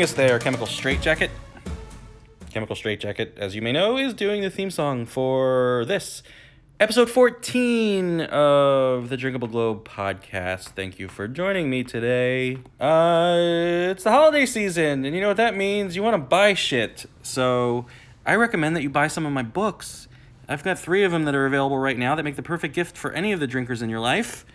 bring us there, Chemical Straitjacket. Chemical Straitjacket, as you may know, is doing the theme song for this episode 14 of the Drinkable Globe podcast. Thank you for joining me today. Uh, it's the holiday season, and you know what that means? You want to buy shit. So I recommend that you buy some of my books. I've got three of them that are available right now that make the perfect gift for any of the drinkers in your life.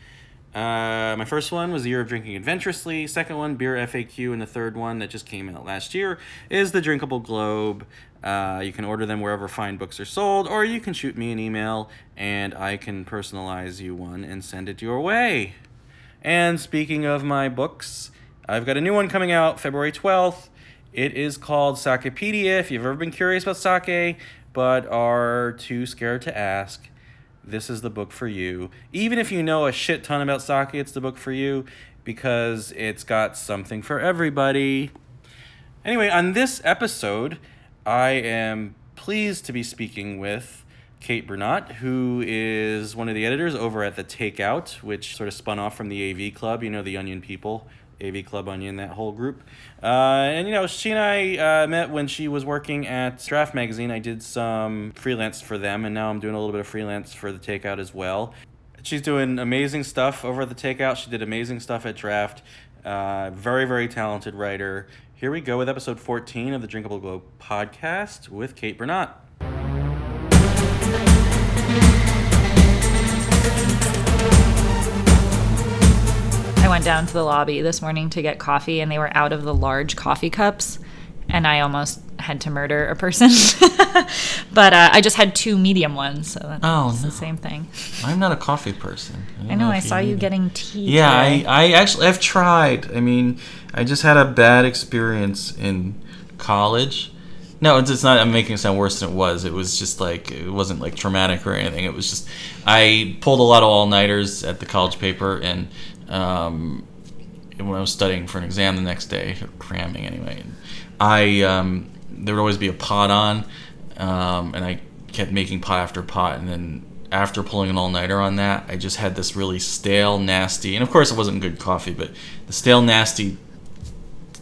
Uh, my first one was The Year of Drinking Adventurously. Second one, Beer FAQ. And the third one that just came out last year is The Drinkable Globe. Uh, you can order them wherever fine books are sold, or you can shoot me an email and I can personalize you one and send it your way. And speaking of my books, I've got a new one coming out February 12th. It is called Sakepedia. If you've ever been curious about sake but are too scared to ask, this is the book for you. Even if you know a shit ton about sake, it's the book for you because it's got something for everybody. Anyway, on this episode, I am pleased to be speaking with Kate Bernot, who is one of the editors over at The Takeout, which sort of spun off from the AV Club, you know, the Onion people. AV Club Onion, that whole group. Uh, and, you know, she and I uh, met when she was working at Draft Magazine. I did some freelance for them, and now I'm doing a little bit of freelance for the Takeout as well. She's doing amazing stuff over at the Takeout. She did amazing stuff at Draft. Uh, very, very talented writer. Here we go with episode 14 of the Drinkable Globe podcast with Kate Bernot. Went down to the lobby this morning to get coffee, and they were out of the large coffee cups, and I almost had to murder a person. but uh, I just had two medium ones, so that's Oh, it's the same thing. I'm not a coffee person. don't I know. I if saw you getting tea. Yeah, I. I actually I've tried. I mean, I just had a bad experience in college. No, it's, it's not. I'm making it sound worse than it was. It was just like it wasn't like traumatic or anything. It was just I pulled a lot of all nighters at the college paper, and um, when I was studying for an exam the next day, cramming anyway, I um, there would always be a pot on, um, and I kept making pot after pot, and then after pulling an all nighter on that, I just had this really stale, nasty, and of course it wasn't good coffee, but the stale, nasty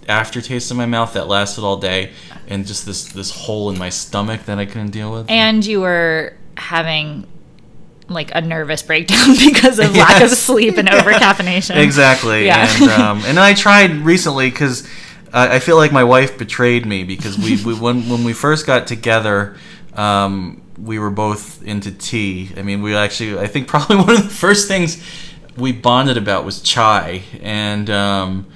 aftertaste in my mouth that lasted all day, and just this this hole in my stomach that I couldn't deal with. and you were having like a nervous breakdown because of lack of sleep and over caffeination. Exactly. Yeah. And um, and I tried recently because uh, I feel like my wife betrayed me because we, we when when we first got together. Um, we were both into tea. I mean, we actually, I think probably one of the first things we bonded about was chai. And, um,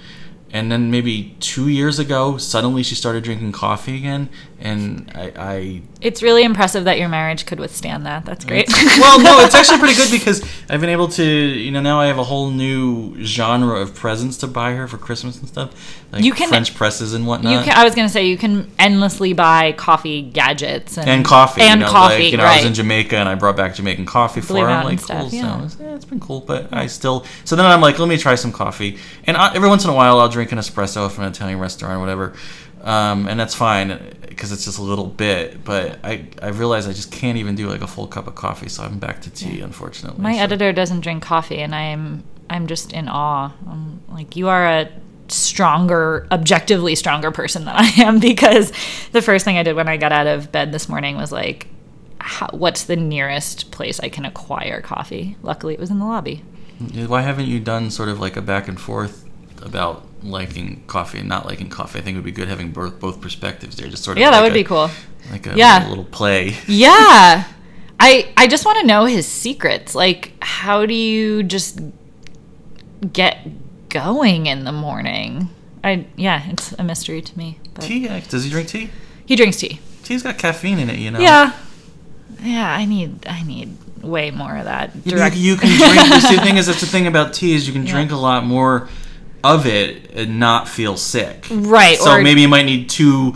and then maybe two years ago, suddenly she started drinking coffee again. And I, I It's really impressive that your marriage could withstand that. That's great. well, no, it's actually pretty good because I've been able to, you know, now I have a whole new genre of presents to buy her for Christmas and stuff, like You can- French presses and whatnot. You can, I was gonna say you can endlessly buy coffee gadgets and, and coffee, and you know, coffee. Like, you know, right. I was in Jamaica and I brought back Jamaican coffee for her. I'm like, cool. yeah. So yeah, it's been cool, but I still. So then I'm like, let me try some coffee, and I, every once in a while I'll drink an espresso from an Italian restaurant or whatever, um, and that's fine because it's just a little bit. But I I realize I just can't even do like a full cup of coffee, so I'm back to tea, unfortunately. My So- editor doesn't drink coffee, and I'm I'm just in awe. I'm like you are a stronger, objectively stronger person than I am because the first thing I did when I got out of bed this morning was like, how, what's the nearest place I can acquire coffee? Luckily, it was in the lobby. Why haven't you done sort of like a back and forth about liking coffee and not liking coffee? I think it would be good having both both perspectives there. Just sort of Yeah, that would a- be cool. Like a Yeah. little play. Yeah. I I just want to know his secrets. Like how do you just get going in the morning? I yeah, it's a mystery to me. But Tea? Does he drink tea? He drinks tea. Tea's got caffeine in it, you know. Yeah. Yeah, I need I need way more of that. You, Direct you can drink. the thing is, that's the thing about tea is you can Yeah. drink a lot more of it and not feel sick. Right, So or- maybe you might need two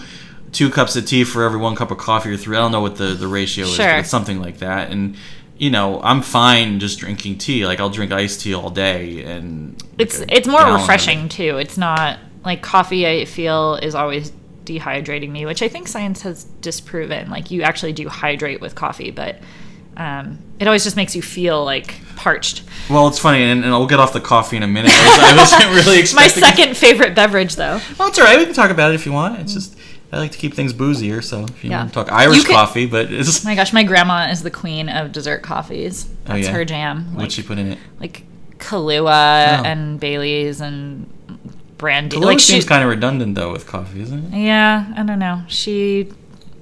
two cups of tea for every one cup of coffee or three. I don't know what the the ratio is, but it's something like that. And you know, I'm fine just drinking tea. Like I'll drink iced tea all day, and it's a it's more refreshing too. It's not like coffee I feel is always dehydrating me, which I think science has disproven. Like you actually do hydrate with coffee, but um, it always just makes you feel like parched. Well, it's funny, and, and I'll get off the coffee in a minute. I, was, wasn't really My second favorite beverage, though. Well, it's all right. We can talk about it if you want. It's just I like to keep things boozier, so if you Yeah. want to talk Irish could- coffee, but it's oh My gosh, my grandma is the queen of dessert coffees. Oh, That's yeah? her jam. Like, what she put in it. like Kahlua Oh. and Bailey's and brandy. Kahlua like she, seems kind of redundant though with coffee, isn't it? yeah, I don't know. She,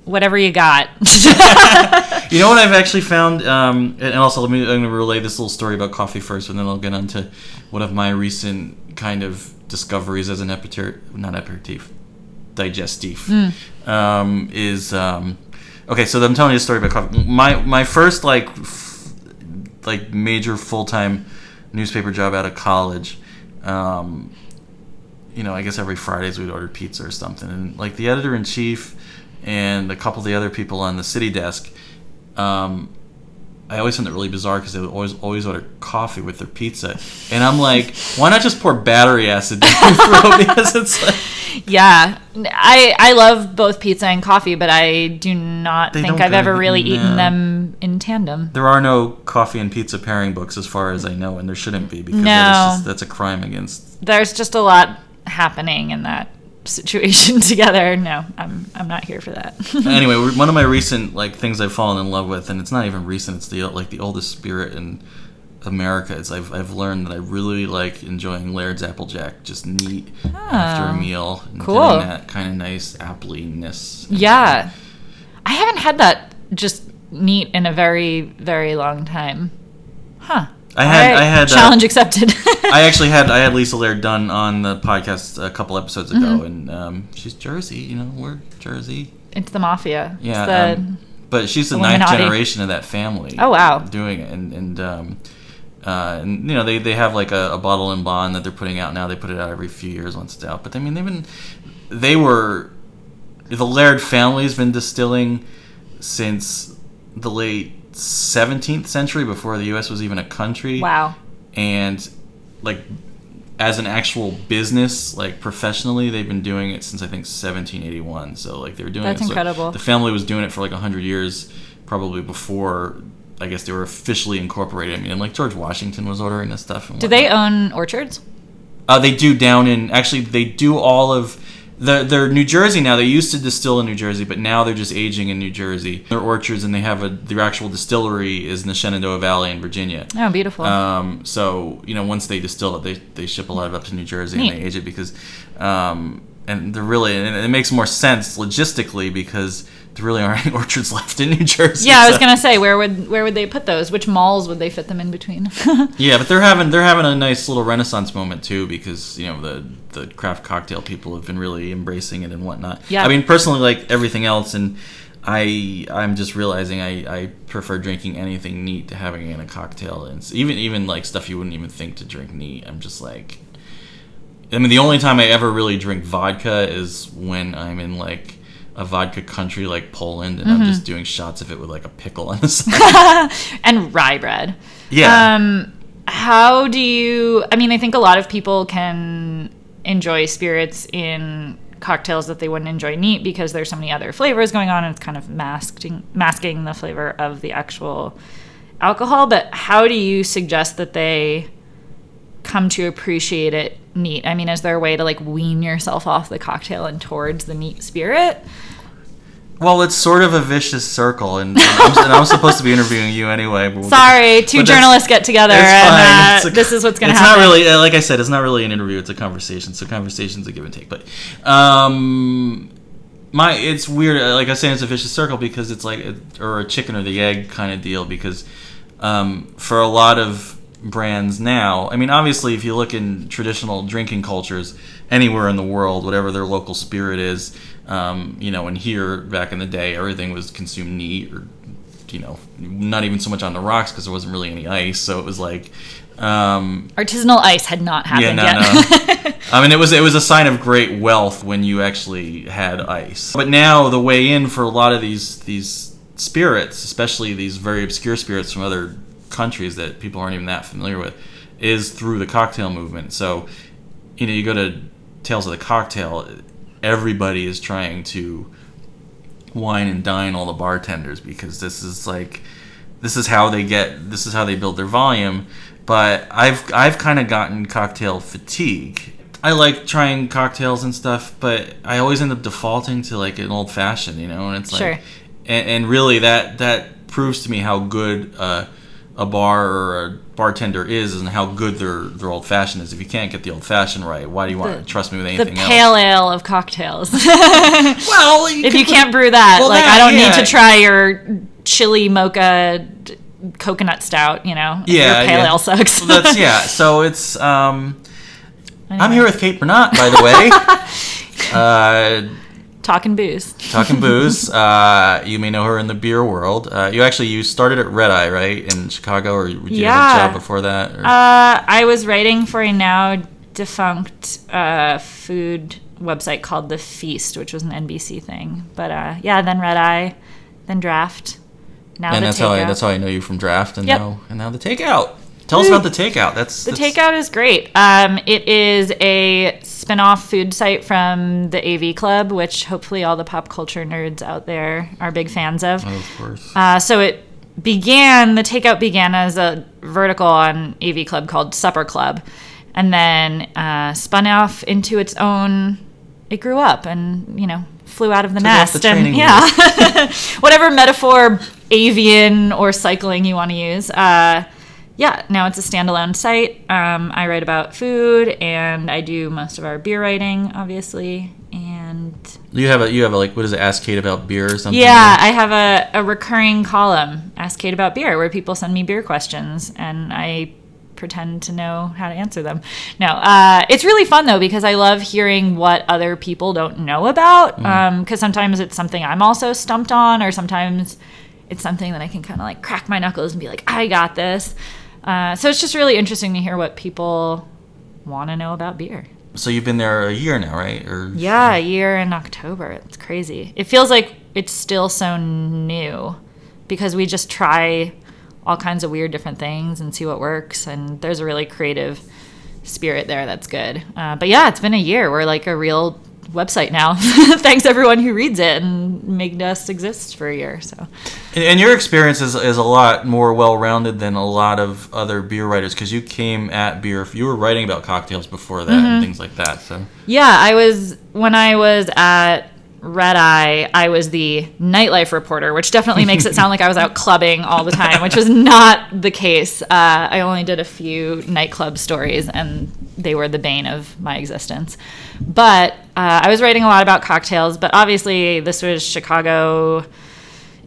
whatever you got. You know what I've actually found, um, and also let me I'm going to relay this little story about coffee first, and then I'll get on to one of my recent kind of discoveries as an aperitif, not aperitif, digestif. Um, is um, okay. So I'm telling you a story about coffee. My my first like f- like major full time newspaper job out of college. Um, you know, I guess every Fridays we'd order pizza or something, and like the editor in chief and a couple of the other people on the city desk. Um, I always found it really bizarre because they would always always order coffee with their pizza, and I'm like, why not just pour battery acid down your throat? Because it's like, yeah, I I love both pizza and coffee, but I do not think I've ever really eaten them in tandem. there are no coffee and pizza pairing books as far as I know, and there shouldn't be because No. that just, that's a crime against. There's just a lot happening in that situation together. No, I'm I'm not here for that. anyway, one of my recent like things I've fallen in love with, and it's not even recent. It's the like the oldest spirit in America. Is I've I've learned that I really like enjoying Laird's Applejack, just neat after a Oh, meal, and cool. getting that kind of nice appliness. Yeah. I haven't had that just neat in a very, very long time. Huh. I had- right, I had, uh, challenge accepted. I actually had I had Lisa Laird Dunn on the podcast a couple episodes ago, Mm-hmm. and um, she's Jersey. You know, we're Jersey. it's the mafia. It's Yeah, the- um, but she's the ninth generation of that family. Oh, wow. doing it, and and um, uh, and you know they, they have like a, a bottle and bond that they're putting out now. They put it out every few years once it's out. But I mean they've been they were the Laird family's been distilling since the late 17th century before the U.S. was even a country wow. and like as an actual business like professionally they've been doing it since i think 1781 so like they were doing That's it incredible. the family was doing it for like 100 years probably before i guess they were officially incorporated i mean and like george washington was ordering this stuff and Do they own orchards? uh, they do down in actually they do all of the, they're New Jersey now. They used to distill in New Jersey, but now they're just aging in New Jersey. Their orchards and they have a their actual distillery is in the Shenandoah Valley in Virginia. Oh, beautiful. Um, so you know, once they distill it, they, they ship a lot of it up to New Jersey Neat. and they age it because, um, and they're really and it makes more sense logistically because there really aren't any orchards left in New Jersey. yeah, I was so- gonna say where would where would they put those? Which malls would they fit them in between? Yeah, but they're having they're having a nice little renaissance moment too because you know the the craft cocktail people have been really embracing it and whatnot. Yeah. I mean personally, like everything else, and I I'm just realizing I, I prefer drinking anything neat to having it in a cocktail, and even even like stuff you wouldn't even think to drink neat. I'm just like, I mean, the only time I ever really drink vodka is when I'm in like a vodka country like Poland, and I'm Mm-hmm. just doing shots of it with like a pickle on the side. and rye bread. yeah. Um, how do you? I mean, I think a lot of people can enjoy spirits in cocktails that they wouldn't enjoy neat because there's so many other flavors going on, and it's kind of masking masking the flavor of the actual alcohol. But how do you suggest that they come to appreciate it neat? I mean, is there a way to like wean yourself off the cocktail and towards the neat spirit? Well, it's sort of a vicious circle, and, and, I'm, and I'm supposed to be interviewing you anyway. Sorry, two journalists get together, It's and fine. uh, a- this is what's going to It's not really, like I said, it's not really an interview. It's a conversation. So conversation's a give and take. But um, my, it's weird. uh, Like I said, it's a vicious circle because it's like, a, or a chicken or the egg kind of deal. Because um, for a lot of brands now, I mean, obviously, if you look in traditional drinking cultures anywhere in the world, whatever their local spirit is, um, you know, and here back in the day, everything was consumed neat or you know, not even so much on the rocks because there wasn't really any ice. So it was like, um, Artisanal ice had not yeah, happened no, yet. no. I mean, it was it was a sign of great wealth when you actually had ice. But now the way in for a lot of these these spirits, especially these very obscure spirits from other countries that people aren't even that familiar with, is through the cocktail movement. So, you know, you go to Tales of the Cocktail, everybody is trying to wine and dine all the bartenders because this is like this is how they get this is how they build their volume. But I've I've kind of gotten cocktail fatigue. I like trying cocktails and stuff, but I always end up defaulting to like an old fashioned, you know, and it's like, Sure. and, and really that that proves to me how good uh, a bar or a bartender is, and how good their their old fashioned is. If you can't get the old fashioned right, why do you want The- to trust me with anything The pale else? ale of cocktails. Well, if you can't brew that, Well, like that, I don't yeah. need to try your chili mocha d- coconut stout. You know, Yeah, your pale yeah. ale sucks. So that's yeah. So it's um, I'm here with Kate Bernot, by the way. uh, talking booze. talking booze. Uh, you may know her in the beer world. Uh, you actually you started at Red Eye, right, in Chicago, or did you have Yeah. a job before that? Or? Uh, I was writing for a now defunct uh, food website called The Feast, which was an NBC thing. But uh, yeah, then Red Eye, then Draft. Now and the that's how I takeout. that's how I know you from Draft, and Yep. now and now the takeout. Tell us about the takeout. That's The that's- takeout is great. Um, it is a spin-off food site from the AV Club, which hopefully all the pop culture nerds out there are big fans of. Of course. Uh, so it began, the takeout began as a vertical on AV Club called Supper Club, and then uh, spun off into its own. It grew up and you know flew out of the Took nest the and yeah, whatever metaphor, avian or cycling you want to use. Uh, yeah, now it's a standalone site. Um, I write about food and I do most of our beer writing, obviously, and you have a you have a like what is it? Ask Kate about beer or something. yeah, I have a, a recurring column, Ask Kate About Beer, where people send me beer questions and I pretend to know how to answer them. No, uh, it's really fun though because I love hearing what other people don't know about. Because sometimes it's something I'm also stumped on, or sometimes it's something that I can kind of like crack my knuckles and be like, I got this. Uh, so it's just really interesting to hear what people want to know about beer. So you've been there a year now, right? Or Yeah, a year in October. It's crazy. It feels like it's still so new because we just try all kinds of weird different things and see what works. And there's a really creative spirit there that's good. Uh, but yeah, it's been a year. We're like a real website now. Thanks everyone who reads it and made us exist for a year. So And, and your experience is, is a lot more well rounded than a lot of other beer writers because you came at beer. You were writing about cocktails before that Mm-hmm. and things like that. So Yeah, I was when I was at Red Eye, I was the nightlife reporter, which definitely makes it sound like I was out clubbing all the time, which was not the case. Uh, I only did a few nightclub stories, and they were the bane of my existence. But uh, I was writing a lot about cocktails, but obviously, this was Chicago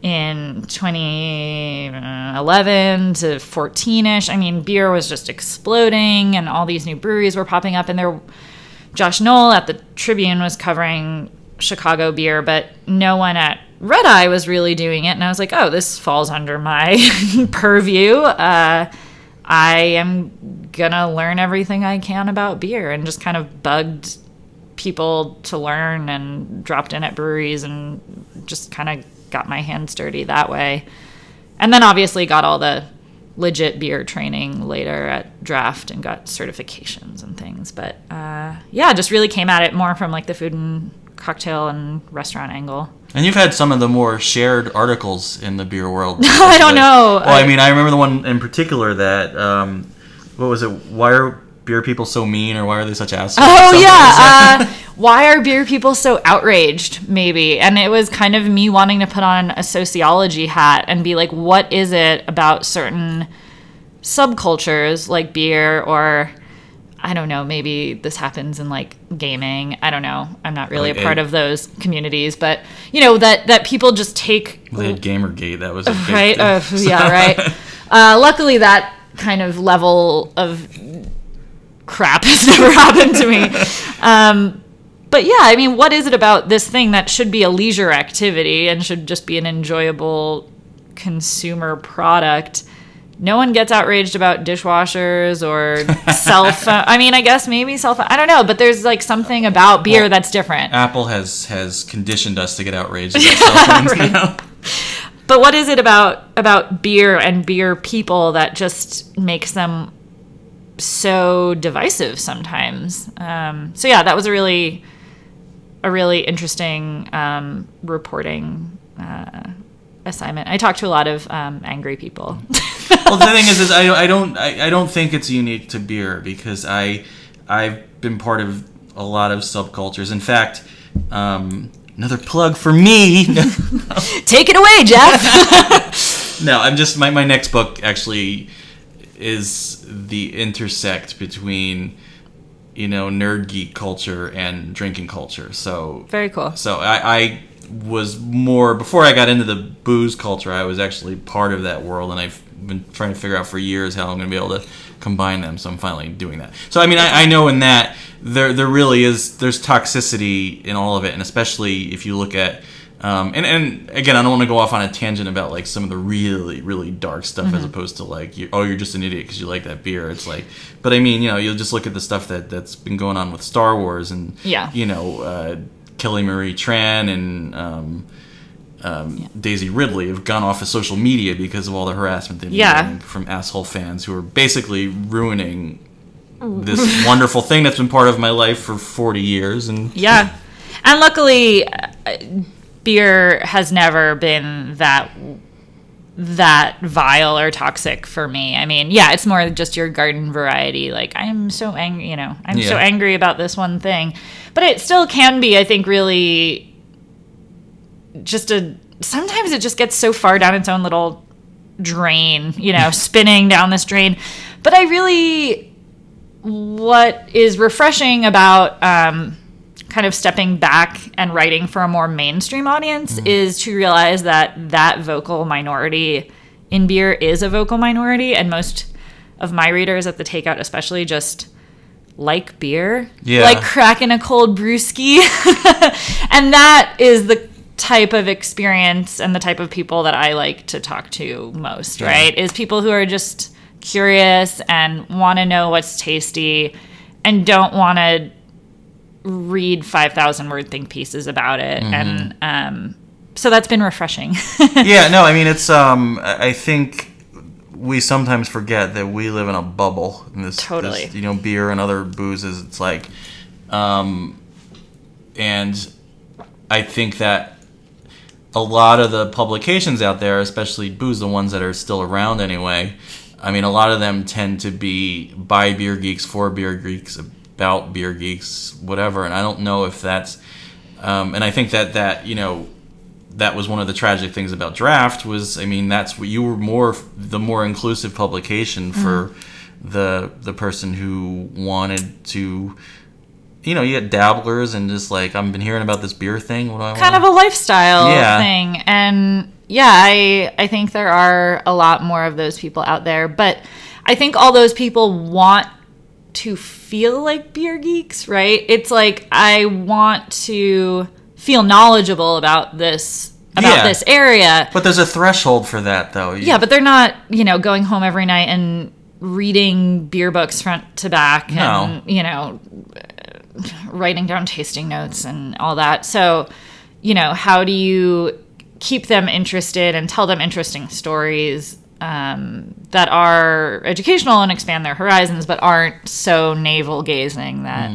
in 2011 to 14ish. I mean, beer was just exploding, and all these new breweries were popping up, and there. Josh Noel at the Tribune was covering Chicago beer, but no one at Red Eye was really doing it. And I was like, oh, this falls under my purview. Uh, I am gonna learn everything I can about beer and just kind of bugged people to learn and dropped in at breweries and just kind of got my hands dirty that way. And then obviously got all the legit beer training later at draft and got certifications and things. But uh, yeah, just really came at it more from like the food and cocktail and restaurant angle. And you've had some of the more shared articles in the beer world. I don't know. Well, I, I- mean, I remember the one in particular that, um, what was it? Why are beer people so mean, or why are they such assholes? Oh yeah. Uh, why are beer people so outraged? Maybe, and it was kind of me wanting to put on a sociology hat and be like, what is it about certain subcultures like beer or I don't know, maybe this happens in like gaming. I don't know. I'm not really Like a part a- of those communities, but you know that that people just take they had Gamergate. That was right? Uh, yeah, right. uh, luckily, that kind of level of crap has never happened to me. Um, but yeah, I mean, what is it about this thing that should be a leisure activity and should just be an enjoyable consumer product? No one gets outraged about dishwashers or cell phone. I mean, I guess maybe cell phone. I don't know, but there's like something about beer Well, that's different. Apple has has conditioned us to get outraged about cell phones Right. now. But what is it about about beer and beer people that just makes them so divisive sometimes? Um, so yeah, that was a really a really interesting um, reporting uh, assignment. I talked to a lot of um, angry people. well, the thing is, is I, I don't I, I don't think it's unique to beer because I I've been part of a lot of subcultures. In fact, um, another plug for me. Take it away, Jeff. no, I'm just my my next book actually is the intersect between you know nerd geek culture and drinking culture. So Very cool. So I, I was more before I got into the booze culture. I was actually part of that world, and I've been trying to figure out for years how I'm going to be able to combine them. So I'm finally doing that. So I mean, I, I know in that there there really is there's toxicity in all of it, and especially if you look at um, and, and again, I don't want to go off on a tangent about like some of the really, really dark stuff Mm-hmm. as opposed to like, you, oh, you're just an idiot because you like that beer. It's like, but I mean, you know, you'll just look at the stuff that that's been going on with Star Wars and Yeah. you know, uh, Kelly Marie Tran and um, um, Daisy Ridley have gone off of social media because of all the harassment they've been Yeah. getting from asshole fans who are basically ruining this wonderful thing that's been part of my life for 40 years and Yeah. And luckily, uh, beer has never been that that vile or toxic for me. I mean, yeah, it's more just your garden variety. Like I'm so angry, you know, I'm so angry about this one thing, but it still can be, I think, really just a. Sometimes it just gets so far down its own little drain, you know, spinning down this drain. But I really, what is refreshing about um, kind of stepping back and writing for a more mainstream audience mm-hmm. is to realize that that vocal minority in beer is a vocal minority, and most of my readers at the takeout, especially, just like beer, Yeah. like cracking a cold brewski, and that is the type of experience and the type of people that I like to talk to most, Yeah. right? Is people who are just curious and want to know what's tasty and don't want to read 5,000 word think pieces about it. Mm-hmm. And um, so that's been refreshing. yeah, no, I mean it's um I think we sometimes forget that we live in a bubble in this, Totally. this, you know beer and other boozes it's like um and I think that a lot of the publications out there, especially booze, the ones that are still around anyway, I mean, a lot of them tend to be by beer geeks, for beer geeks, about beer geeks, whatever. And I don't know if that's, um, and I think that that you know, that was one of the tragic things about draft was, I mean, that's what you were more the more inclusive publication for the the person who wanted to. You know, you get dabblers and just like I've been hearing about this beer thing. What do I kind of a lifestyle Yeah. thing. And yeah, I I think there are a lot more of those people out there, but I think all those people want to feel like beer geeks, right? It's like I want to feel knowledgeable about this about Yeah. this area. But there's a threshold for that, though. You- Yeah, but they're not, you know, going home every night and reading beer books front to back and, you know, uh, writing down tasting notes and all that. So, you know, how do you keep them interested and tell them interesting stories um, that are educational and expand their horizons, but aren't so navel gazing that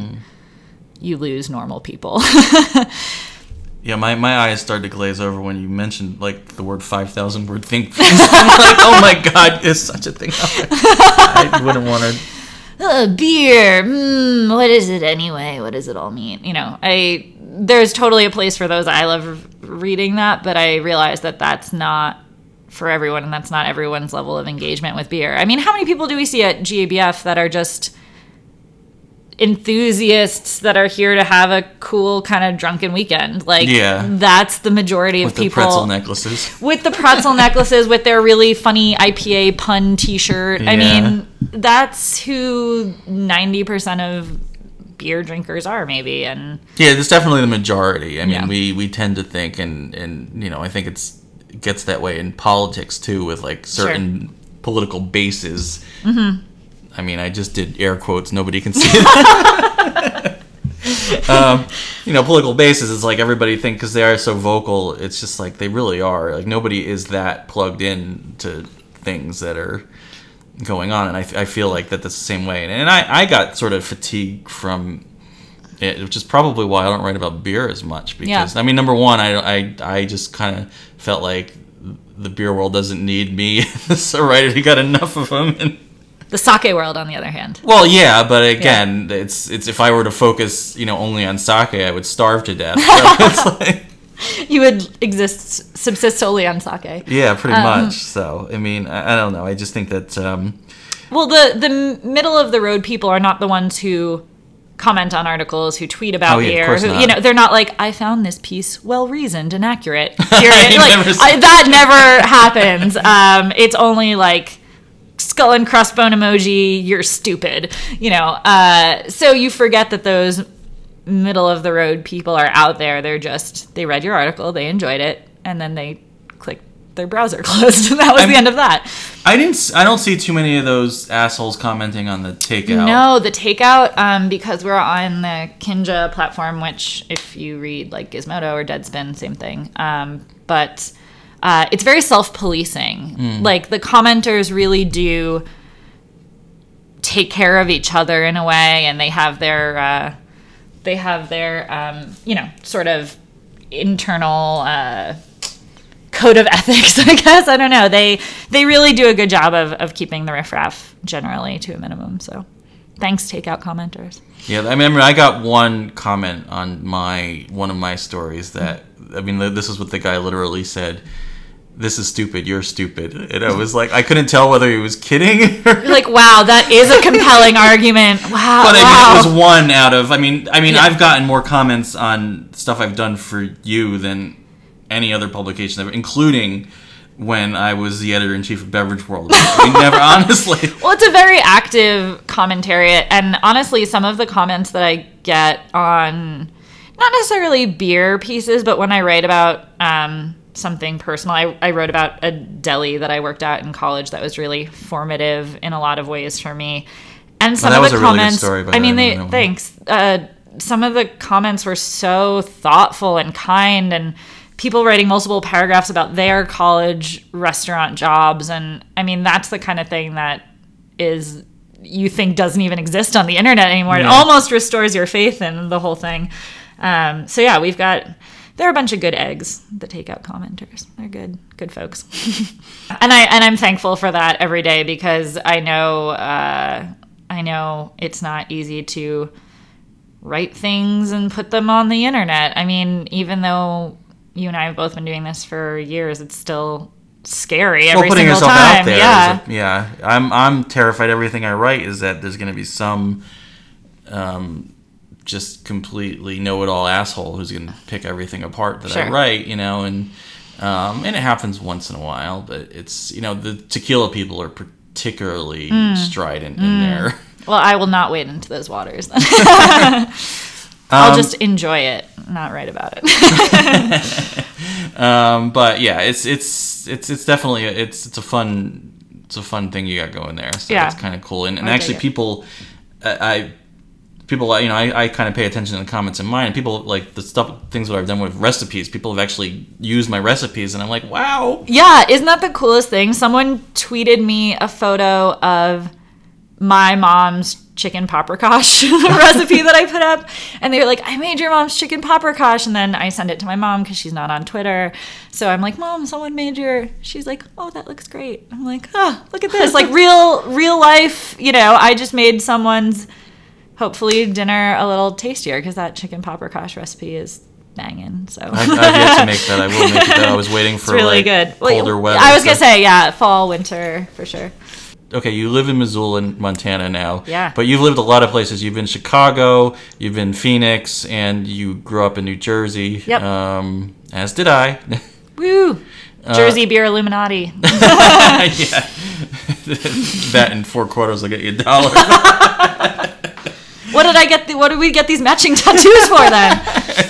you lose normal people? Yeah, my, my eyes started to glaze over when you mentioned like the word five thousand word think. I'm like, oh my god, is such a thing. I wouldn't want to. uh, beer. Mm, what is it anyway? What does it all mean? You know, I there's totally a place for those. I love reading that, but I realize that that's not for everyone, and that's not everyone's level of engagement with beer. I mean, how many people do we see at GABF that are just enthusiasts that are here to have a cool kind of drunken weekend? Like, Yeah. that's the majority of With the people pretzel necklaces. with the pretzel necklaces with their really funny IPA pun T-shirt. I mean, that's who ninety percent of beer drinkers are, maybe. And Yeah, it's definitely the majority. I mean, Yeah. we we tend to think, and and you know, I think it's it gets that way in politics too, with like certain political bases. Mm-hmm. I mean, I just did air quotes. Nobody can see it. um, you know, political bases is like everybody think because they are so vocal. It's just like they really are. Like nobody is that plugged in to things that are going on, and I, I feel like that that's the same way. And, and I I got sort of fatigue from it, which is probably why I don't write about beer as much. Because Yeah. I mean, number one, I I I just kind of felt like the beer world doesn't need me as a writer. He got enough of them. And, The sake world, on the other hand. well, yeah, but again, it's it's if I were to focus, you know, only on sake, I would starve to death. So it's like, You would exist, subsist solely on sake. yeah, pretty Um, much. So I mean, I, I don't know. I just think that. Um, Well, the the middle of the road people are not the ones who comment on articles, who tweet about Oh, yeah, of beer, course who you know, they're not like I found this piece well reasoned and accurate. Like never I, that never happens. Um, it's only like skull and crossbone emoji. You're stupid. You know. Uh, so you forget that those middle of the road people are out there. They're just they read your article, they enjoyed it, and then they clicked their browser closed, that was I'm- the end of that. I didn't. I don't see too many of those assholes commenting on the takeout. No, the takeout, um, because we're on the Kinja platform, which if you read like Gizmodo or Deadspin, same thing. Um, but uh, it's very self-policing. Like the commenters really do take care of each other in a way, and they have their uh, they have their um, you know sort of internal. Uh, code of ethics i guess i don't know they they really do a good job of, of keeping the riffraff generally to a minimum so thanks takeout commenters Yeah, I remember I got one comment on my one of my stories that I mean this is what the guy literally said. This is stupid. You're stupid. And I was like, I couldn't tell whether he was kidding. or- You're like wow that is a compelling argument wow But I wow. mean, it was one out of. I mean, I mean, Yeah. I've gotten more comments on stuff I've done for you than any other publication ever, including when I was the editor in chief of Beverage World. Mean, never honestly. Well, it's a very active commentary, and honestly, some of the comments that I get on not necessarily beer pieces, but when I write about um, something personal, I, I wrote about a deli that I worked at in college that was really formative in a lot of ways for me. And some that of the a really comments, story, I mean, they know that one. thanks. Uh, some of the comments were so thoughtful and kind, and people writing multiple paragraphs about their college restaurant jobs, and I mean, that's the kind of thing that is you think doesn't even exist on the internet anymore. It almost restores your faith in the whole thing. Um, so yeah, we've got there are a bunch of good eggs the takeout commenters. They're good, good folks, and I and I'm thankful for that every day because I know uh, I know it's not easy to write things and put them on the internet. I mean, even though you and I have both been doing this for years, it's still scary every putting single yourself time. out there. yeah. a- yeah. I'm I'm terrified. Everything I write is that there's going to be some, um, just completely know-it-all asshole who's going to pick everything apart that I write. You know, and um, and it happens once in a while, but it's you know the tequila people are particularly Mm. strident in there. Well, I will not wade into those waters. Then. I'll Um, just enjoy it, not right about it. Um, but yeah, it's it's it's it's definitely a, it's it's a fun it's a fun thing you got going there. So Yeah. it's kind of cool. And, and actually, it. people, I, I people you know I, I kind of pay attention to the comments in mine. And people like the stuff things that I've done with recipes. People have actually used my recipes, and I'm like, wow. yeah, isn't that the coolest thing? Someone tweeted me a photo of my mom's chicken paprikash recipe that I put up, and they were like, "I made your mom's chicken paprikash," and then I send it to my mom because she's not on Twitter. So I'm like, "Mom, someone made your." She's like, "Oh, that looks great." I'm like, "Oh, look at this! Like real, real life. You know, I just made someone's." hopefully dinner a little tastier because that chicken paprikash recipe is banging. So I've, I've yet to make that. I will make it. Though. I was waiting for it's really like, good. Well, colder weather. I was gonna say yeah, fall, winter for sure. Okay, you live in Missoula, and Montana now. Yeah. But you've lived a lot of places. You've been Chicago, you've been Phoenix, and you grew up in New Jersey. Yep. Um, as did I. Woo! Uh, Jersey beer Illuminati. yeah. that in four quarters will get you a dollar. what did I get? The, what did we get these matching tattoos for then?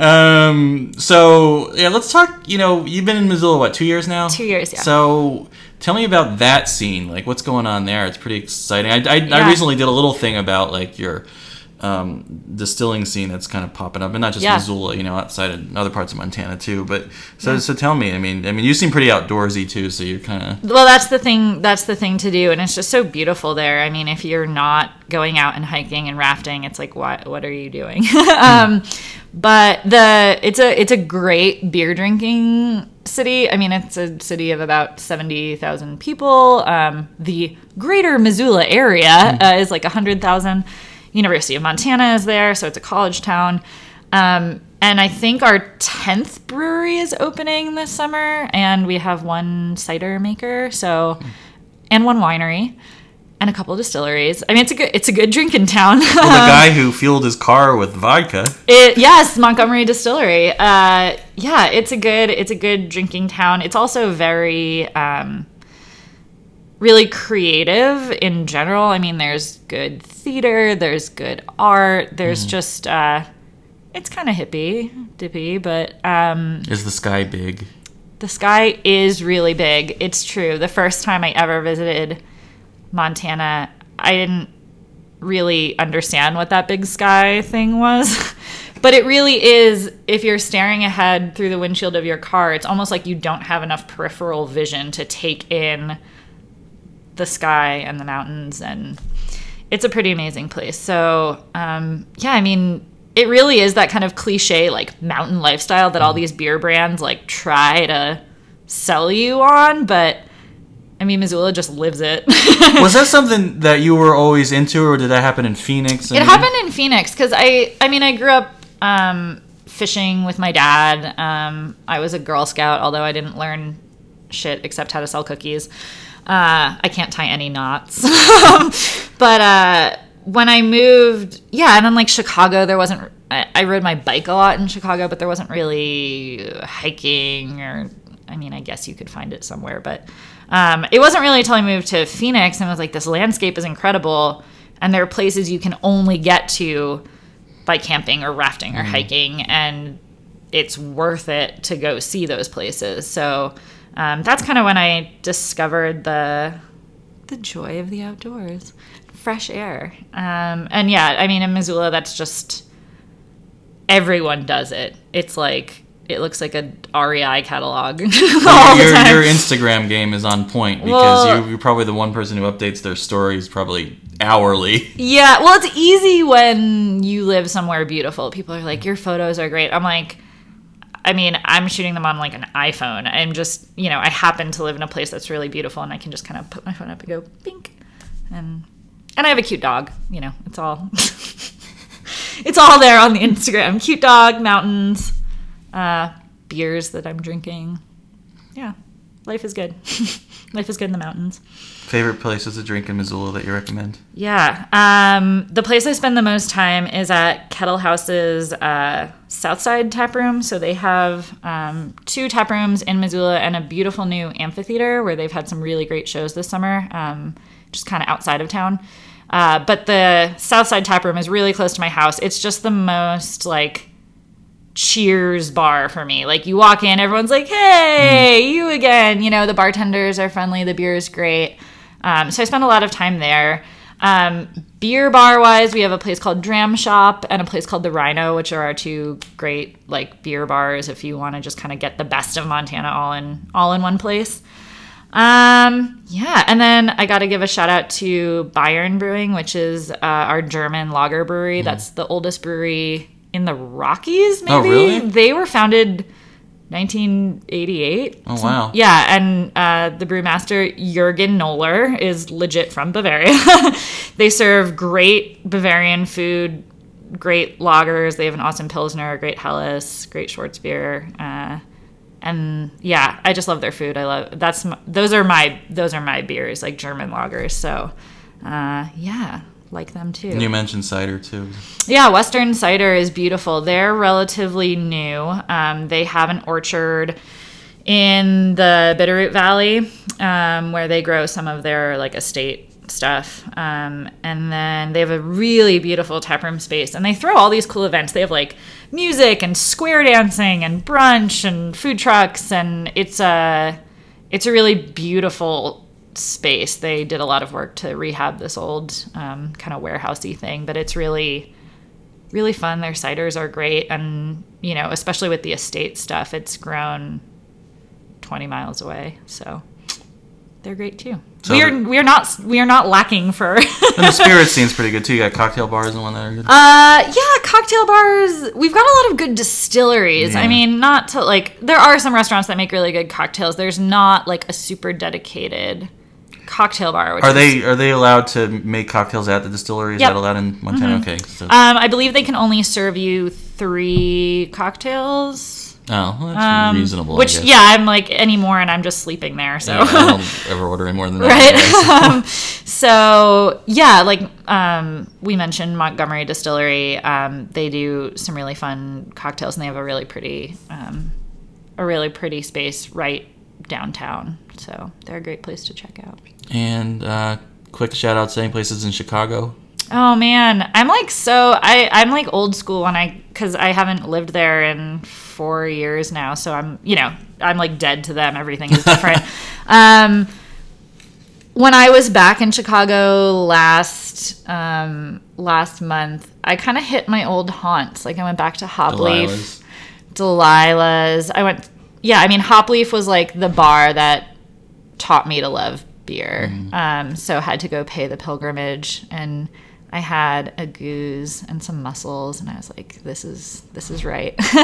Um. So yeah, let's talk. You know, you've been in Missoula what two years now? Two years, yeah. So tell me about that scene. Like, what's going on there? It's pretty exciting. I I, I recently did a little thing about like your. Um, distilling scene that's kind of popping up, and not just Yeah. Missoula, you know, outside of other parts of Montana too. But so so tell me, I mean, I mean, you seem pretty outdoorsy too, so you're kind of Well, that's the thing. That's the thing to do, and it's just so beautiful there. I mean, if you're not going out and hiking and rafting, it's like, what? What are you doing? um, but the it's a it's a great beer drinking city. I mean, it's a city of about seventy thousand people. Um, the Greater Missoula area uh, is like hundred thousand. University of Montana is there, so it's a college town. Um, and I think our 10th brewery is opening this summer, and we have one cider maker, so and one winery and a couple distilleries. I mean, it's a good it's a good drinking town. well, the guy who fueled his car with vodka. It, yes, Montgomery Distillery. Uh, yeah, it's a good it's a good drinking town. It's also very um, really creative in general. I mean, there's good theater, there's good art, there's just uh, it's kind of hippie dippy, but um, Is the sky big? the sky is really big. It's true. The first time I ever visited Montana, I didn't really understand what that big sky thing was. but it really is, if you're staring ahead through the windshield of your car, it's almost like you don't have enough peripheral vision to take in the sky and the mountains. And it's a pretty amazing place. So, um, yeah, I mean, it really is that kind of cliche like mountain lifestyle that all these beer brands like try to sell you on, but I mean Missoula just lives it. Was that something that you were always into, or did that happen in Phoenix? I it mean- happened in Phoenix because I I mean I grew up um, fishing with my dad. Um, I was a Girl Scout, although I didn't learn shit except how to sell cookies. Uh, I can't tie any knots. but uh, when I moved, yeah, and then like Chicago, there wasn't. I, I rode my bike a lot in Chicago, but there wasn't really hiking or. I mean, I guess you could find it somewhere, but um, it wasn't really until I moved to Phoenix and I was like, this landscape is incredible, and there are places you can only get to by camping or rafting or hiking, and it's worth it to go see those places. So um, that's kind of when I discovered the the joy of the outdoors, fresh air, um, and yeah, I mean in Missoula, that's just everyone does it. It's like it looks like a REI catalog all the your, time. your Instagram game is on point because Well- you, you're probably the one person who updates their stories probably hourly. Yeah, well, it's easy when you live somewhere beautiful. People are like, your photos are great. I'm like, I mean, I'm shooting them on like an iPhone. I'm just, you know, I happen to live in a place that's really beautiful, and I can just kind of put my phone up and go, bink, and and I have a cute dog. You know, it's all it's all there on the Instagram. Cute dog, mountains, uh, beers that I'm drinking. Yeah, life is good. life is good in the mountains. Favorite places to drink in Missoula that you recommend? Yeah. Um, the place I spend the most time is at Kettle House's uh, Southside Tap Room. So they have um, two tap rooms in Missoula and a beautiful new amphitheater where they've had some really great shows this summer, um, just kind of outside of town. Uh, but the Southside Tap Room is really close to my house. It's just the most like cheers bar for me. Like you walk in, everyone's like, "Hey, you again!" You know, the bartenders are friendly, the beer is great. Um, so I spend a lot of time there. Um, beer bar wise, we have a place called Dram Shop and a place called the Rhino, which are our two great like beer bars if you want to just kind of get the best of Montana all in all in one place. Um, yeah, and then I got to give a shout out to Bayern Brewing, which is uh, our German lager brewery. That's the oldest brewery in the Rockies. Maybe Oh, really? they were founded 1988. Oh, wow. Yeah, and uh, the brewmaster Jurgen Noller is legit from Bavaria. they serve great Bavarian food, great lagers. They have an awesome pilsner, great Helles, great Schwarzbier. Uh, and yeah, I just love their food. I love that's m- those are my those are my beers like German lagers. So uh, yeah, like them too. You mentioned cider too. Yeah, Western Cider is beautiful. They're relatively new. Um, they have an orchard in the Bitterroot Valley um, where they grow some of their like estate stuff. Um, and then they have a really beautiful taproom space. And they throw all these cool events. They have like music and square dancing and brunch and food trucks. And it's a it's a really beautiful space. They did a lot of work to rehab this old um, kind of warehousey thing, but it's really really fun. Their ciders are great, and you know, especially with the estate stuff, it's grown twenty miles away, so they're great too. So we are we are not we are not lacking for. And the spirit scene's pretty good too. You got cocktail bars and one that are good. Uh, yeah, cocktail bars. We've got a lot of good distilleries. I mean, not to like, there are some restaurants that make really good cocktails. There's not like a super dedicated cocktail bar. Which Are is- they are they allowed to make cocktails at the distillery? Is Yep. Mm-hmm. that allowed in Montana? Okay. So, Um, I believe they can only serve you three cocktails. oh, well, that's Um, reasonable. Which, yeah, I'm like anymore, and I'm just sleeping there. So, Yeah, I don't ever order any more than that. right? um, so yeah, like um, we mentioned Montgomery Distillery. Um, they do some really fun cocktails, and they have a really pretty, um, a really pretty space right downtown. So they're a great place to check out. And uh, quick shout out to any places in Chicago. Oh man, I'm like so I I'm like old school when I cuz I haven't lived there in 4 years now, so I'm, you know, I'm like dead to them. Everything is different. um when I was back in Chicago last um last month, I kind of hit my old haunts. Like I went back to Hopleaf. Delilah's. Delilah's. I went, yeah, I mean, Hopleaf was like the bar that taught me to love beer. Um, so had to go pay the pilgrimage and I had a gueuze and some mussels and I was like, this is, this is right.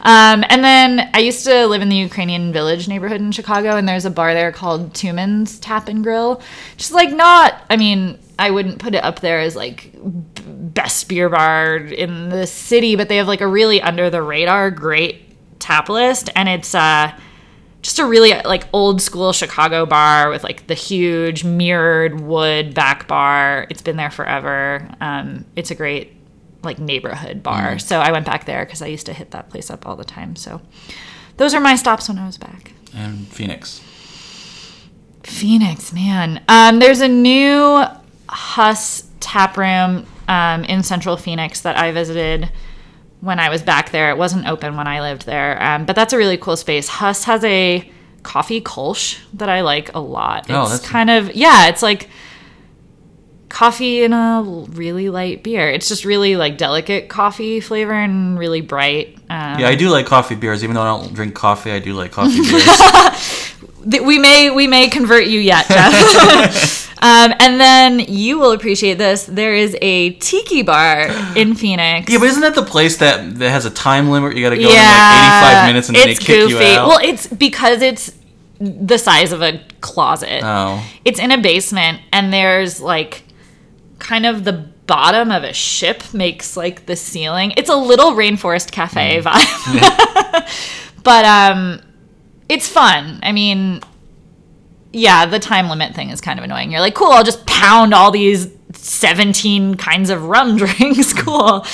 um, and then I used to live in the Ukrainian village neighborhood in Chicago and there's a bar there called Tuman's Tap and Grill. Just like not, I mean, I wouldn't put it up there as like b- best beer bar in the city, but they have like a really under the radar great tap list and it's uh just a really like old school Chicago bar with like the huge mirrored wood back bar. It's been there forever. Um, it's a great like neighborhood bar. So I went back there because I used to hit that place up all the time. So those are my stops when I was back. and Phoenix. Phoenix, man. Um, there's a new Huss tap room um, in Central Phoenix that I visited when I was back there. It wasn't open when I lived there, um, but that's a really cool space. Huss has a coffee kolsch that I like a lot. It's Oh, that's- kind of yeah, it's like coffee in a really light beer. It's just really like delicate coffee flavor and really bright. Um, Yeah, I do like coffee beers. Even though I don't drink coffee, I do like coffee beers. Th- we may we may convert you yet, Jeff. um, and then you will appreciate this. There is a tiki bar in Phoenix. yeah, but isn't that the place that, that has a time limit? You got to go in like 85 minutes and then they kick you out. Well, it's because it's the size of a closet. oh, It's in a basement, and there's like kind of the bottom of a ship makes like the ceiling. It's a little rainforest cafe Mm. vibe, but um, it's fun. I mean, yeah, the time limit thing is kind of annoying. You're like, cool, I'll just pound all these 17 kinds of rum drinks. cool.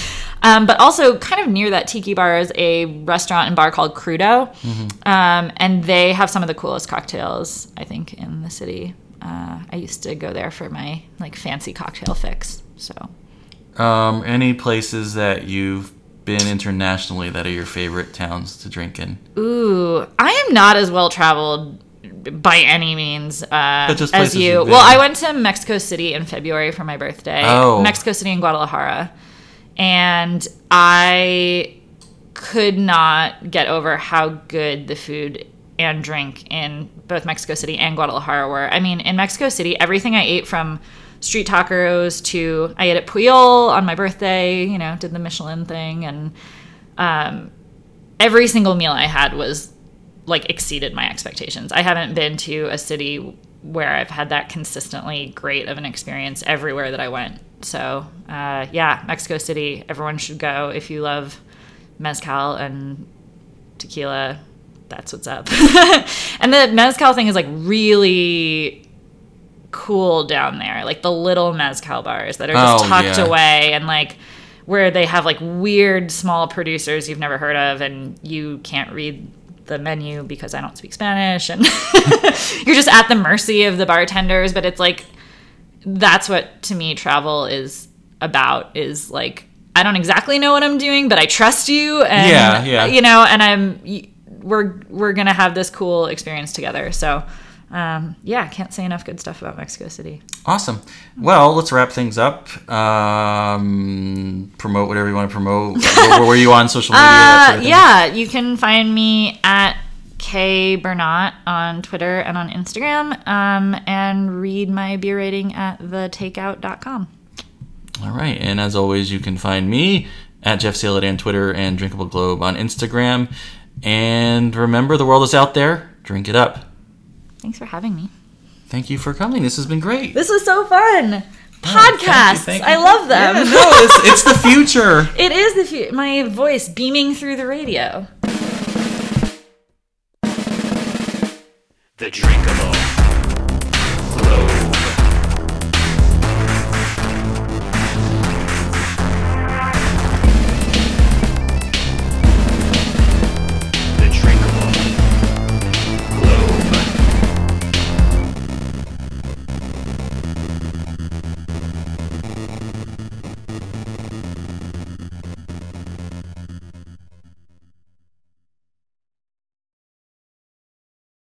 Um, but also, kind of near that tiki bar is a restaurant and bar called Crudo. Um, and they have some of the coolest cocktails, I think, in the city. Uh, I used to go there for my like fancy cocktail fix. So, um, any places that you've been internationally that are your favorite towns to drink in? ooh, I am not as well traveled by any means uh, just as you. Well. I went to Mexico City in February for my birthday. Oh. Mexico City and Guadalajara, and I could not get over how good the food and drink in both Mexico City and Guadalajara were. I mean, in Mexico City, everything I ate from street tacos to I ate at Pujol on my birthday, you know, did the Michelin thing and um, every single meal I had was like exceeded my expectations. I haven't been to a city where I've had that consistently great of an experience everywhere that I went. So, uh, yeah, Mexico City, everyone should go if you love mezcal and tequila. That's what's up. and the mezcal thing is like really cool down there. Like the little mezcal bars that are just Oh, tucked yeah. away and like where they have like weird small producers you've never heard of and you can't read the menu because I don't speak Spanish and you're just at the mercy of the bartenders, but it's like that's what to me travel is about is like I don't exactly know what I'm doing, but I trust you and Yeah, yeah. you know, and I'm we're we're going to have this cool experience together. So um, yeah, I can't say enough good stuff about Mexico City. Awesome. Well, let's wrap things up. Um, promote whatever you want to promote. where, where are you on social media? Uh, sort of yeah, you can find me at K Bernot on Twitter and on Instagram, um, and read my beer rating at thetakeout.com. All right. And as always, you can find me at Jeff Salad on Twitter and Drinkable Globe on Instagram. And remember, the world is out there. Drink it up. Thanks for having me. Thank you for coming. This has been great. This was so fun. Oh, thank you, Podcasts. thank you. I love them. Yeah, no, it's, it's the future. It is the future. my voice beaming through the radio. The Drinkable